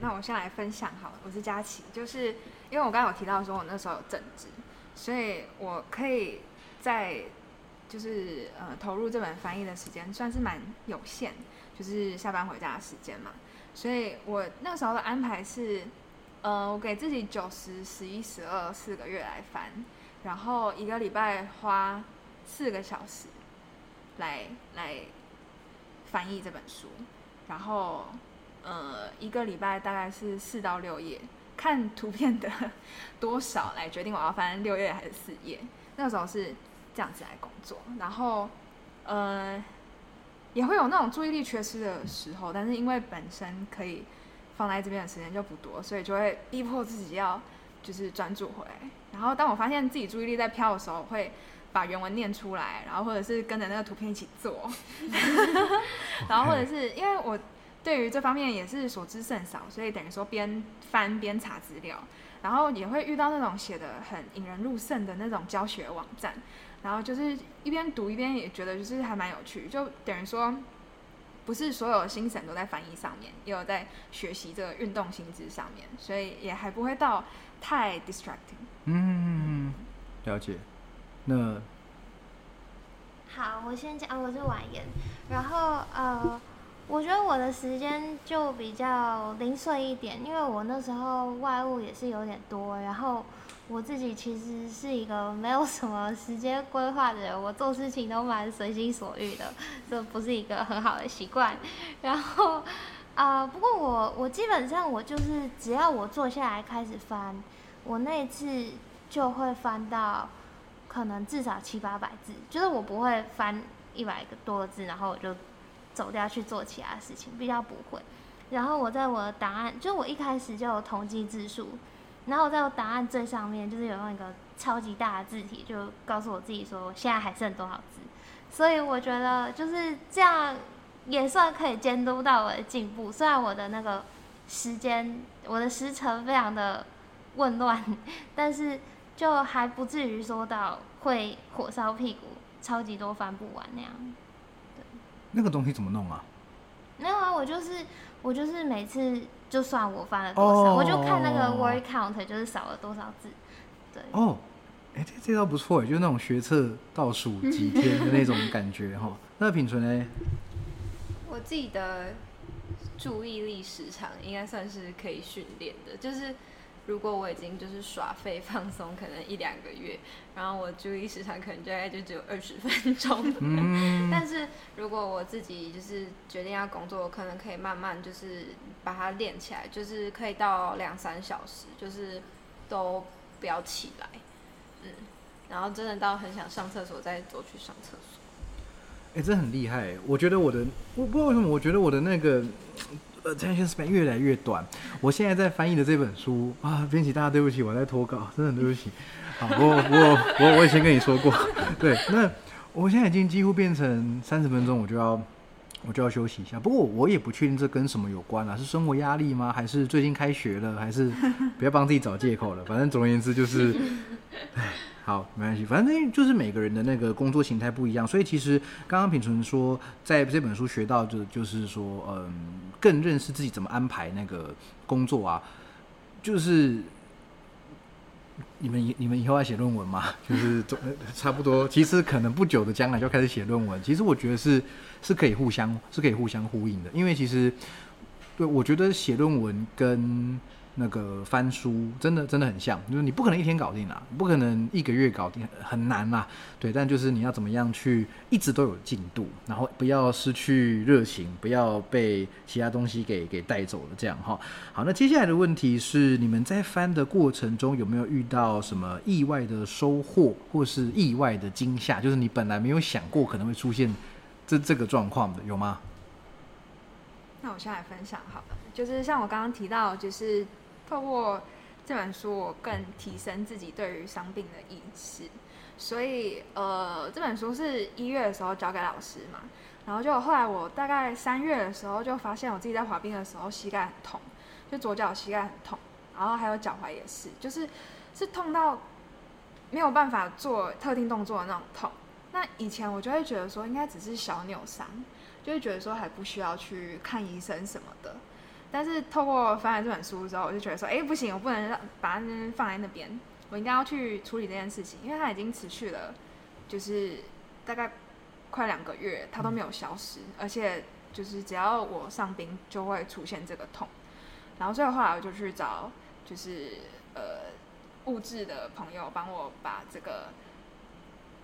那我先来分享好了。我是佳琪，就是因为我刚刚有提到说我那时候有正职，所以我可以在就是呃投入这本翻译的时间算是蛮有限，就是下班回家的时间嘛。所以我那时候的安排是，呃，我给自己九十、十一、十二四个月来翻，然后一个礼拜花四个小时。来来翻译这本书，然后呃一个礼拜大概是四到六页，看图片的 多少来决定我要翻六页还是四页。那时候是这样子来工作，然后呃也会有那种注意力缺失的时候，但是因为本身可以放在这边的时间就不多，所以就会逼迫自己要就是专注回来。然后当我发现自己注意力在飘的时候，会。把原文念出来，然后或者是跟着那个图片一起做 然后或者是因为我对于这方面也是所知甚少，所以等于说边翻边查资料，然后也会遇到那种写的很引人入胜的那种教学网站，然后就是一边读一边也觉得就是还蛮有趣，就等于说不是所有心神都在翻译上面，也有在学习这个运动心智上面，所以也还不会到太 distracting。嗯，了解。那好，我先讲，我是婉言。然后呃，我觉得我的时间就比较零碎一点，因为我那时候外务也是有点多，然后我自己其实是一个没有什么时间规划的人，我做事情都蛮随心所欲的，这不是一个很好的习惯。然后啊、不过我我基本上我就是只要我坐下来开始翻，我那一次就会翻到可能至少七八百字，就是我不会翻一百个多字，然后我就走掉去做其他事情，比较不会。然后我在我的答案，就我一开始就有统计字数，然后在我答案最上面就是有用一个超级大的字体，就告诉我自己说我现在还剩多少字。所以我觉得就是这样，也算可以监督到我的进步。虽然我的那个时间，我的时程非常的混乱，但是就还不至于说到会火烧屁股，超级多翻不完那样。那个东西怎么弄啊？没有啊，我就是我就是每次就算我翻了多少，哦我就看那个 word count，就是少了多少字。对，哦，哎、这这招不错哎，就是那种学测倒数几天的那种感觉 哈。那品纯呢？我自己的注意力时长应该算是可以训练的，就是如果我已经就是耍废 放松，可能一两个月，然后我注意时长可能大概就只有二十分钟。嗯，但是如果我自己就是决定要工作，我可能可以慢慢就是把它练起来，就是可以到两三小时，就是都不要起来，嗯，然后真的到很想上厕所再走去上厕所。哎、这很厉害。我觉得我的，我不知道为什么，我觉得我的那个呃 attention span 越来越短。我现在在翻译的这本书啊，编辑大家对不起，我在拖稿，真的很对不起。好，我我我我以前跟你说过，对，那我现在已经几乎变成三十分钟，我就要我就要休息一下。不过我也不确定这跟什么有关啊，是生活压力吗？还是最近开学了？还是 不要帮自己找借口了？反正总而言之就是，唉，好，没关系，反正就是每个人的那个工作形态不一样，所以其实刚刚品纯说，在这本书学到的，就是说，嗯，更认识自己怎么安排那个工作啊，就是你们以你们以后要写论文吗，就是差不多，其实可能不久的将来就开始写论文，其实我觉得是是可以互相是可以互相呼应的，因为其实对我觉得写论文跟那个翻书真的真的很像，就是你不可能一天搞定啊，不可能一个月搞定，很难啦。对，但就是你要怎么样去一直都有进度，然后不要失去热情，不要被其他东西给给带走了，这样哈。好，那接下来的问题是，你们在翻的过程中有没有遇到什么意外的收获，或是意外的惊吓？就是你本来没有想过可能会出现这这个状况的，有吗？那我先来分享好了，就是像我刚刚提到，就是透过这本书，我更提升自己对于伤病的意识。所以，呃，这本书是一月的时候交给老师嘛，然后就后来我大概三月的时候就发现我自己在滑冰的时候膝盖很痛，就左脚膝盖很痛，然后还有脚踝也是，就是是痛到没有办法做特定动作的那种痛。那以前我就会觉得说应该只是小扭伤，就会觉得说还不需要去看医生什么的。但是透过翻了这本书之后，我就觉得说，哎、不行，我不能让把它放在那边，我应该要去处理这件事情，因为它已经持续了，就是大概快两个月，它都没有消失，而且就是只要我上冰就会出现这个痛，然后所以后来我就去找就是呃物质的朋友帮我把这个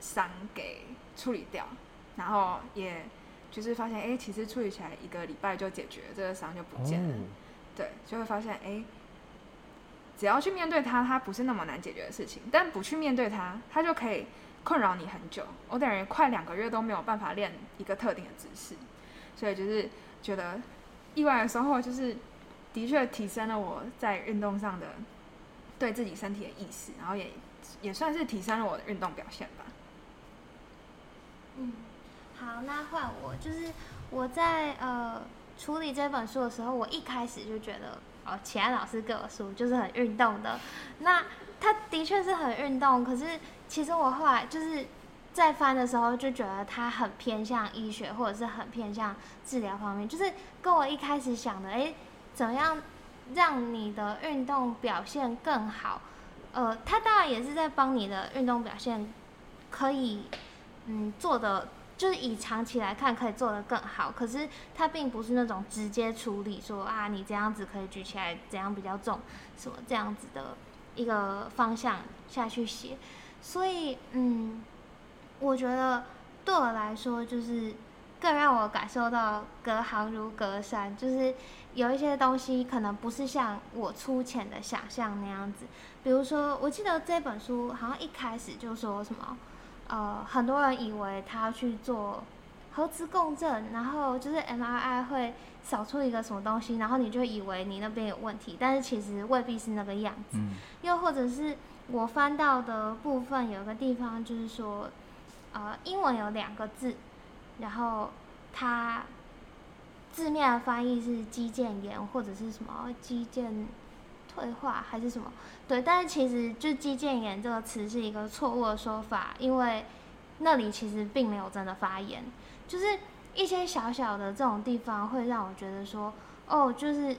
伤给处理掉，然后也就是发现，哎、其实处理起来一个礼拜就解决，这个伤就不见了。对，就会发现，哎、只要去面对它，它不是那么难解决的事情。但不去面对它，它就可以困扰你很久。我等于快两个月都没有办法练一个特定的姿势，所以就是觉得意外的收获就是，的确提升了我在运动上的对自己身体的意识，然后也也算是提升了我的运动表现吧。嗯，好，那换我，就是我在呃处理这本书的时候，我一开始就觉得，哦，启安老师给我书就是很运动的，那他的确是很运动，可是其实我后来就是在翻的时候就觉得他很偏向医学，或者是很偏向治疗方面，就是跟我一开始想的，诶，怎么样让你的运动表现更好？呃，他当然也是在帮你的运动表现可以。嗯，做的就是以长期来看可以做得更好，可是它并不是那种直接处理说啊，你这样子可以举起来，怎样比较重，什么这样子的一个方向下去写。所以，嗯，我觉得对我来说，就是更让我感受到隔行如隔山，就是有一些东西可能不是像我粗浅的想象那样子。比如说，我记得这本书好像一开始就说什么。呃，很多人以为他去做核磁共振，然后就是 MRI 会扫出一个什么东西，然后你就以为你那边有问题，但是其实未必是那个样子。又或者是我翻到的部分有个地方，就是说，呃，英文有两个字，然后它字面翻译是肌腱炎或者是什么肌腱。退化还是什么？对，但是其实就“肌腱炎”这个词是一个错误的说法，因为那里其实并没有真的发炎，就是一些小小的这种地方会让我觉得说，哦，就是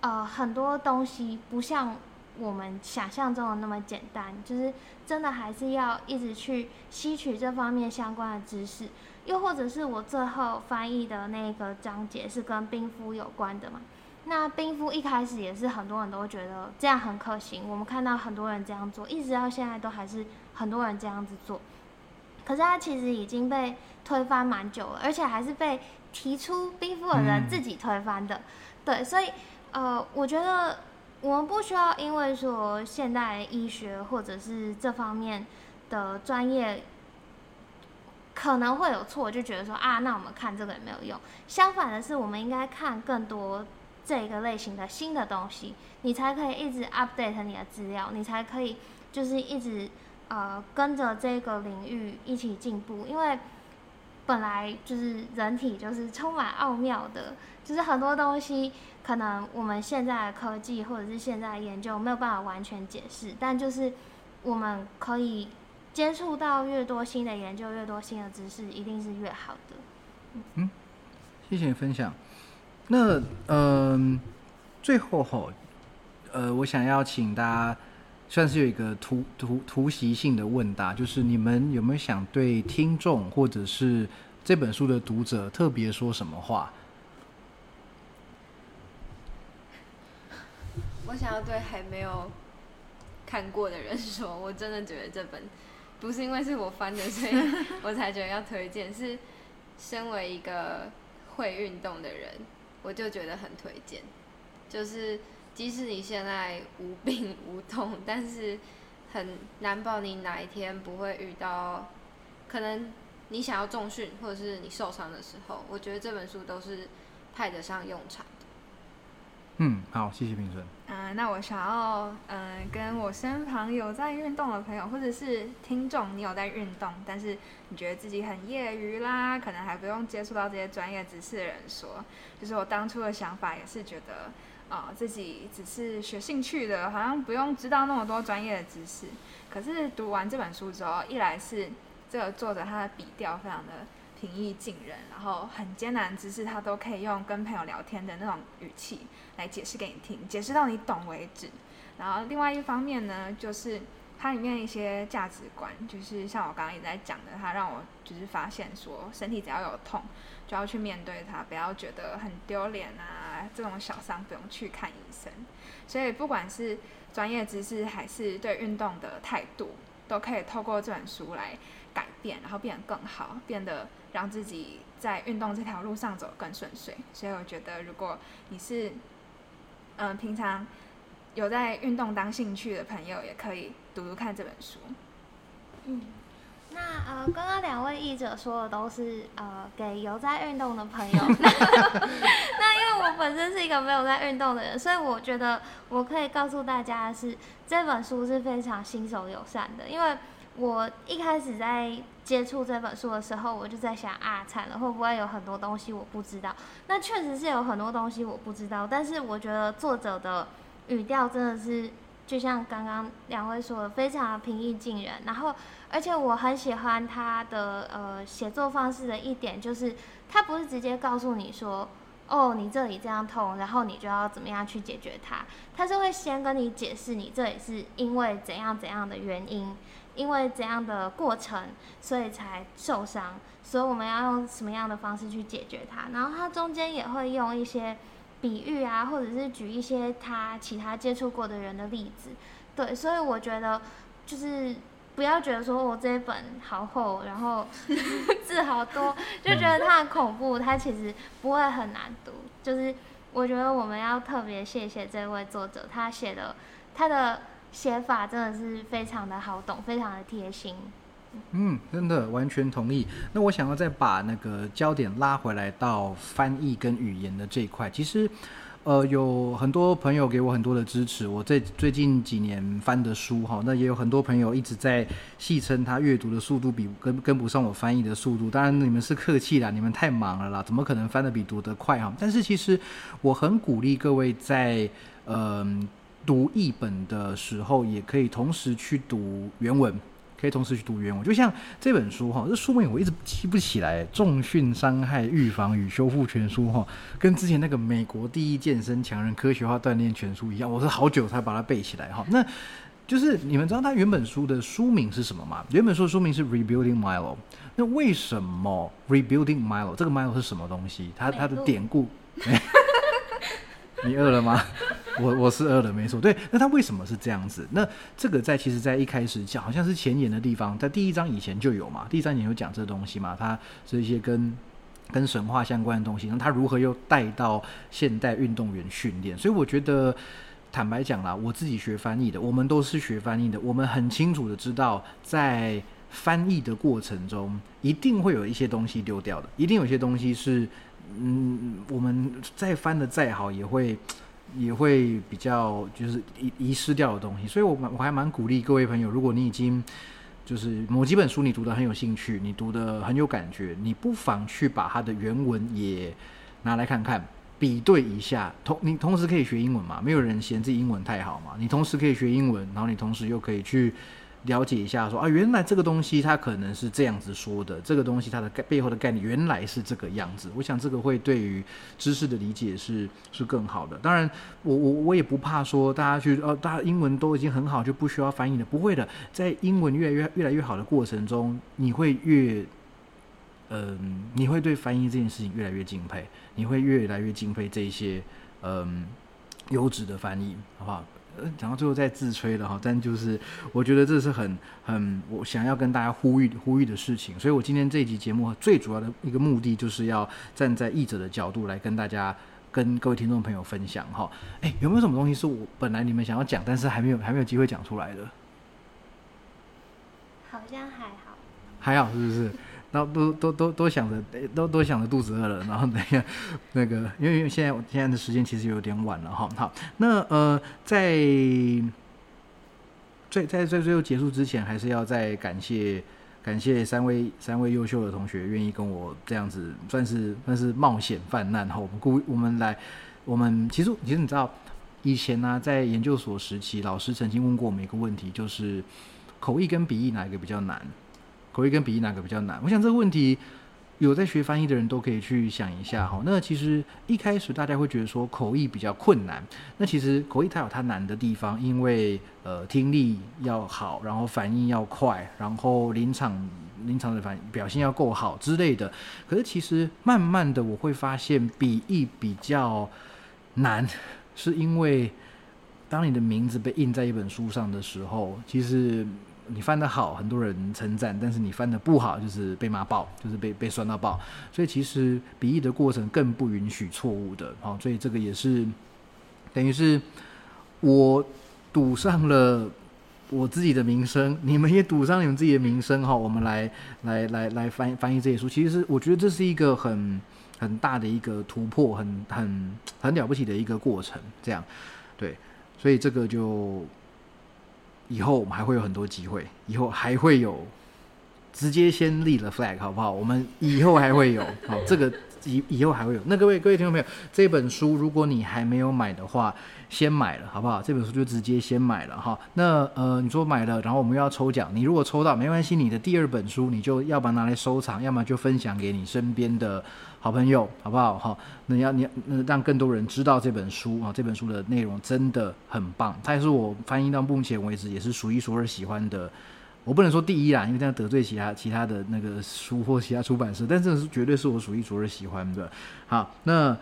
呃很多东西不像我们想象中的那么简单，就是真的还是要一直去吸取这方面相关的知识，又或者是我最后翻译的那个章节是跟冰敷有关的嘛。那冰敷一开始也是很多人都觉得这样很可行，我们看到很多人这样做，一直到现在都还是很多人这样子做。可是它其实已经被推翻蛮久了，而且还是被提出冰敷的人自己推翻的。对，所以呃，我觉得我们不需要因为说现代医学或者是这方面的专业可能会有错，就觉得说啊，那我们看这个也没有用。相反的是，我们应该看更多。这一个类型的新的东西，你才可以一直 update 你的资料，你才可以就是一直呃跟着这个领域一起进步。因为本来就是人体就是充满奥妙的，就是很多东西可能我们现在的科技或者是现在的研究没有办法完全解释，但就是我们可以接触到越多新的研究，越多新的知识，一定是越好的。嗯，谢谢你分享。那嗯，最后吼，呃，我想要请大家，算是有一个突突突袭性的问答，就是你们有没有想对听众或者是这本书的读者特别说什么话？我想要对还没有看过的人说，我真的觉得这本不是因为是我翻的，所以 我才觉得要推荐，是身为一个会运动的人。我就觉得很推荐，就是即使你现在无病无痛，但是很难保你哪一天不会遇到，可能你想要重训或者是你受伤的时候，我觉得这本书都是派得上用场。嗯，好，谢谢评审。嗯，那我想要，嗯，跟我身旁有在运动的朋友，或者是听众，你有在运动，但是你觉得自己很业余啦，可能还不用接触到这些专业知识的人说，就是我当初的想法也是觉得，啊，自己只是学兴趣的，好像不用知道那么多专业的知识。可是读完这本书之后，一来是这个作者他的笔调非常的。平易近人，然后很艰难知识，他都可以用跟朋友聊天的那种语气来解释给你听，解释到你懂为止。然后另外一方面呢，就是它里面一些价值观，就是像我刚刚也在讲的，它让我就是发现说，身体只要有痛，就要去面对它，不要觉得很丢脸啊，这种小伤不用去看医生。所以不管是专业知识还是对运动的态度，都可以透过这本书来改变，然后变得更好，变得。让自己在运动这条路上走更顺遂，所以我觉得，如果你是嗯平常有在运动当兴趣的朋友，也可以读读看这本书。嗯，那呃，刚刚两位译者说的都是呃给有在运动的朋友。那因为我本身是一个没有在运动的人，所以我觉得我可以告诉大家的是，这本书是非常新手友善的，因为。我一开始在接触这本书的时候，我就在想啊，惨了，会不会有很多东西我不知道？那确实是有很多东西我不知道，但是我觉得作者的语调真的是，就像刚刚两位说的，非常平易近人。然后，而且我很喜欢他的呃写作方式的一点，就是他不是直接告诉你说，哦，你这里这样痛，然后你就要怎么样去解决它。他是会先跟你解释，你这里是因为怎样怎样的原因。因为怎样的过程，所以才受伤，所以我们要用什么样的方式去解决它。然后他中间也会用一些比喻啊，或者是举一些他其他接触过的人的例子。对，所以我觉得就是不要觉得说我这一本好厚，然后 字好多，就觉得它很恐怖。它其实不会很难读。就是我觉得我们要特别谢谢这位作者，他写的他的写法真的是非常的好懂，非常的贴心。嗯，真的完全同意。那我想要再把那个焦点拉回来到翻译跟语言的这一块，其实。呃，有很多朋友给我很多的支持。我在最近几年翻的书哈，那也有很多朋友一直在戏称他阅读的速度比跟跟不上我翻译的速度。当然你们是客气啦，你们太忙了啦，怎么可能翻的比读得快哈？但是其实我很鼓励各位在呃读译本的时候，也可以同时去读原文。可以同时去读原文，就像这本书哈，这书名我一直记不起来，《重训伤害预防与修复全书》哈，跟之前那个美国第一健身强人科学化锻炼全书一样，我是好久才把它背起来哈。那就是你们知道它原本书的书名是什么吗？原本书的书名是《Rebuilding Milo》。那为什么《Rebuilding Milo》这个 Milo 是什么东西？它它的典故？你饿了吗？我我是饿了，没错。对，那他为什么是这样子？那这个在其实，在一开始讲，好像是前言的地方，在第一章以前就有嘛。第三年有讲这东西嘛？它是一些跟跟神话相关的东西，那他如何又带到现代运动员训练？所以我觉得，坦白讲啦，我自己学翻译的，我们都是学翻译的，我们很清楚的知道，在翻译的过程中，一定会有一些东西丢掉的，一定有些东西是。嗯，我们再翻的再好，也会也会比较就是遗遗失掉的东西，所以我蛮我还蛮鼓励各位朋友，如果你已经就是某几本书你读的很有兴趣，你读的很有感觉，你不妨去把它的原文也拿来看看，比对一下。同你同时可以学英文嘛，没有人嫌自己英文太好嘛，你同时可以学英文，然后你同时又可以去。了解一下，说啊，原来这个东西它可能是这样子说的，这个东西它的背后的概念原来是这个样子。我想这个会对于知识的理解是是更好的。当然，我我我也不怕说大家去哦，大家英文都已经很好，就不需要翻译了。不会的，在英文越来越越来越好的过程中，你会越嗯，你会对翻译这件事情越来越敬佩，你会越来越敬佩这些嗯优质的翻译，好不好？讲到最后再自吹了哈，但就是我觉得这是很很我想要跟大家呼吁呼吁的事情，所以我今天这一集节目最主要的一个目的就是要站在译者的角度来跟大家跟各位听众朋友分享哈。哎，有没有什么东西是我本来你们想要讲，但是还没有还没有机会讲出来的？好像还好，还好是不是？然后都都都都想着，都都想着肚子饿了。然后等一下那个，因为现在现在的时间其实有点晚了哈。好，那呃，在最在最最后结束之前，还是要再感谢感谢三位三位优秀的同学，愿意跟我这样子算是算是冒险犯难哈。我们故我们来，我们其实其实你知道，以前呢在研究所时期，老师曾经问过我们一个问题，就是口译跟笔译哪一个比较难？口译跟笔译哪个比较难？我想这个问题有在学翻译的人都可以去想一下哈。那其实一开始大家会觉得说口译比较困难，那其实口译它有它难的地方，因为呃听力要好，然后反应要快，然后临场临场的反表现要够好之类的。可是其实慢慢的我会发现笔译比较难，是因为当你的名字被印在一本书上的时候，其实。你翻得好，很多人称赞；但是你翻得不好，就是被骂爆，就是被被酸到爆。所以其实笔译的过程更不允许错误的，好，所以这个也是等于是我赌上了我自己的名声，你们也赌上你们自己的名声哈。我们来来来来翻翻译这些书，其实是我觉得这是一个很很大的一个突破，很很很了不起的一个过程。这样对，所以这个就。以后我们还会有很多机会，以后还会有直接先立了 flag，好不好？我们以后还会有，好，这个以以后还会有。那各位各位听众朋友，这本书如果你还没有买的话，先买了，好不好？这本书就直接先买了哈。那呃，你说买了，然后我们又要抽奖，你如果抽到没关系，你的第二本书你就要把它拿来收藏，要么就分享给你身边的。好朋友，好不好？好，那要你那让更多人知道这本书啊，这本书的内容真的很棒，它也是我翻译到目前为止也是数一数二喜欢的我不能说第一啦，因为这样得罪其他其他的那个书或其他出版社，但这是绝对是我数一数二喜欢的。好，那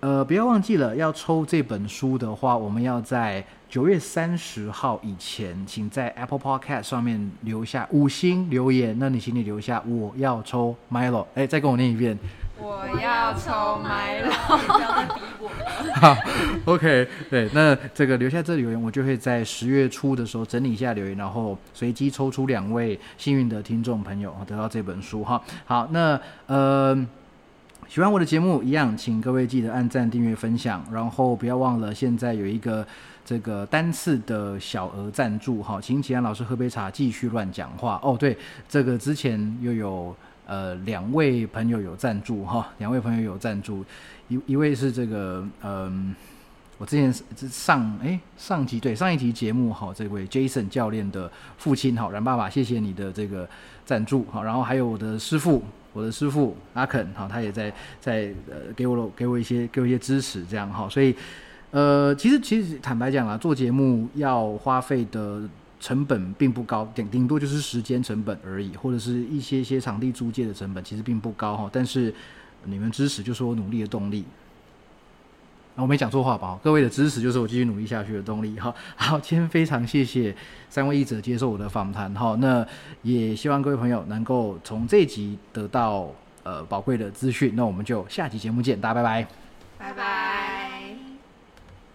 呃不要忘记了，要抽这本书的话，我们要在九月三十号以前，请在 Apple Podcast 上面留下五星留言。那你请你留下我要抽 Milo，哎，再跟我念一遍。我要抽 Milo，不要逼我了。好，OK，对，那这个留下这留言，我就会在十月初的时候整理一下留言，然后随机抽出两位幸运的听众朋友得到这本书哈。好，那呃，喜欢我的节目一样，请各位记得按赞、订阅、分享，然后不要忘了现在有一个这个单次的小额赞助哈，请启安老师喝杯茶，继续乱讲话哦。对，这个之前又有。呃，两位朋友有赞助哈，两位朋友有赞助，一一位是这个，嗯，我之前上哎上集对上一集节目哈，这位 Jason 教练的父亲哈，冉爸爸，谢谢你的这个赞助哈，然后还有我的师傅，我的师傅阿肯哈，他也在在呃给我了给我一些给我一些支持这样哈，所以呃，其实其实坦白讲啊，做节目要花费的。成本并不高，顶顶多就是时间成本而已，或者是一些些场地租借的成本，其实并不高哈。但是你们支持就是我努力的动力。啊，我没讲错话吧？各位的支持就是我继续努力下去的动力哈。好，今天非常谢谢三位译者接受我的访谈哈。那也希望各位朋友能够从这集得到呃宝贵的资讯。那我们就下集节目见，大家拜拜，拜拜。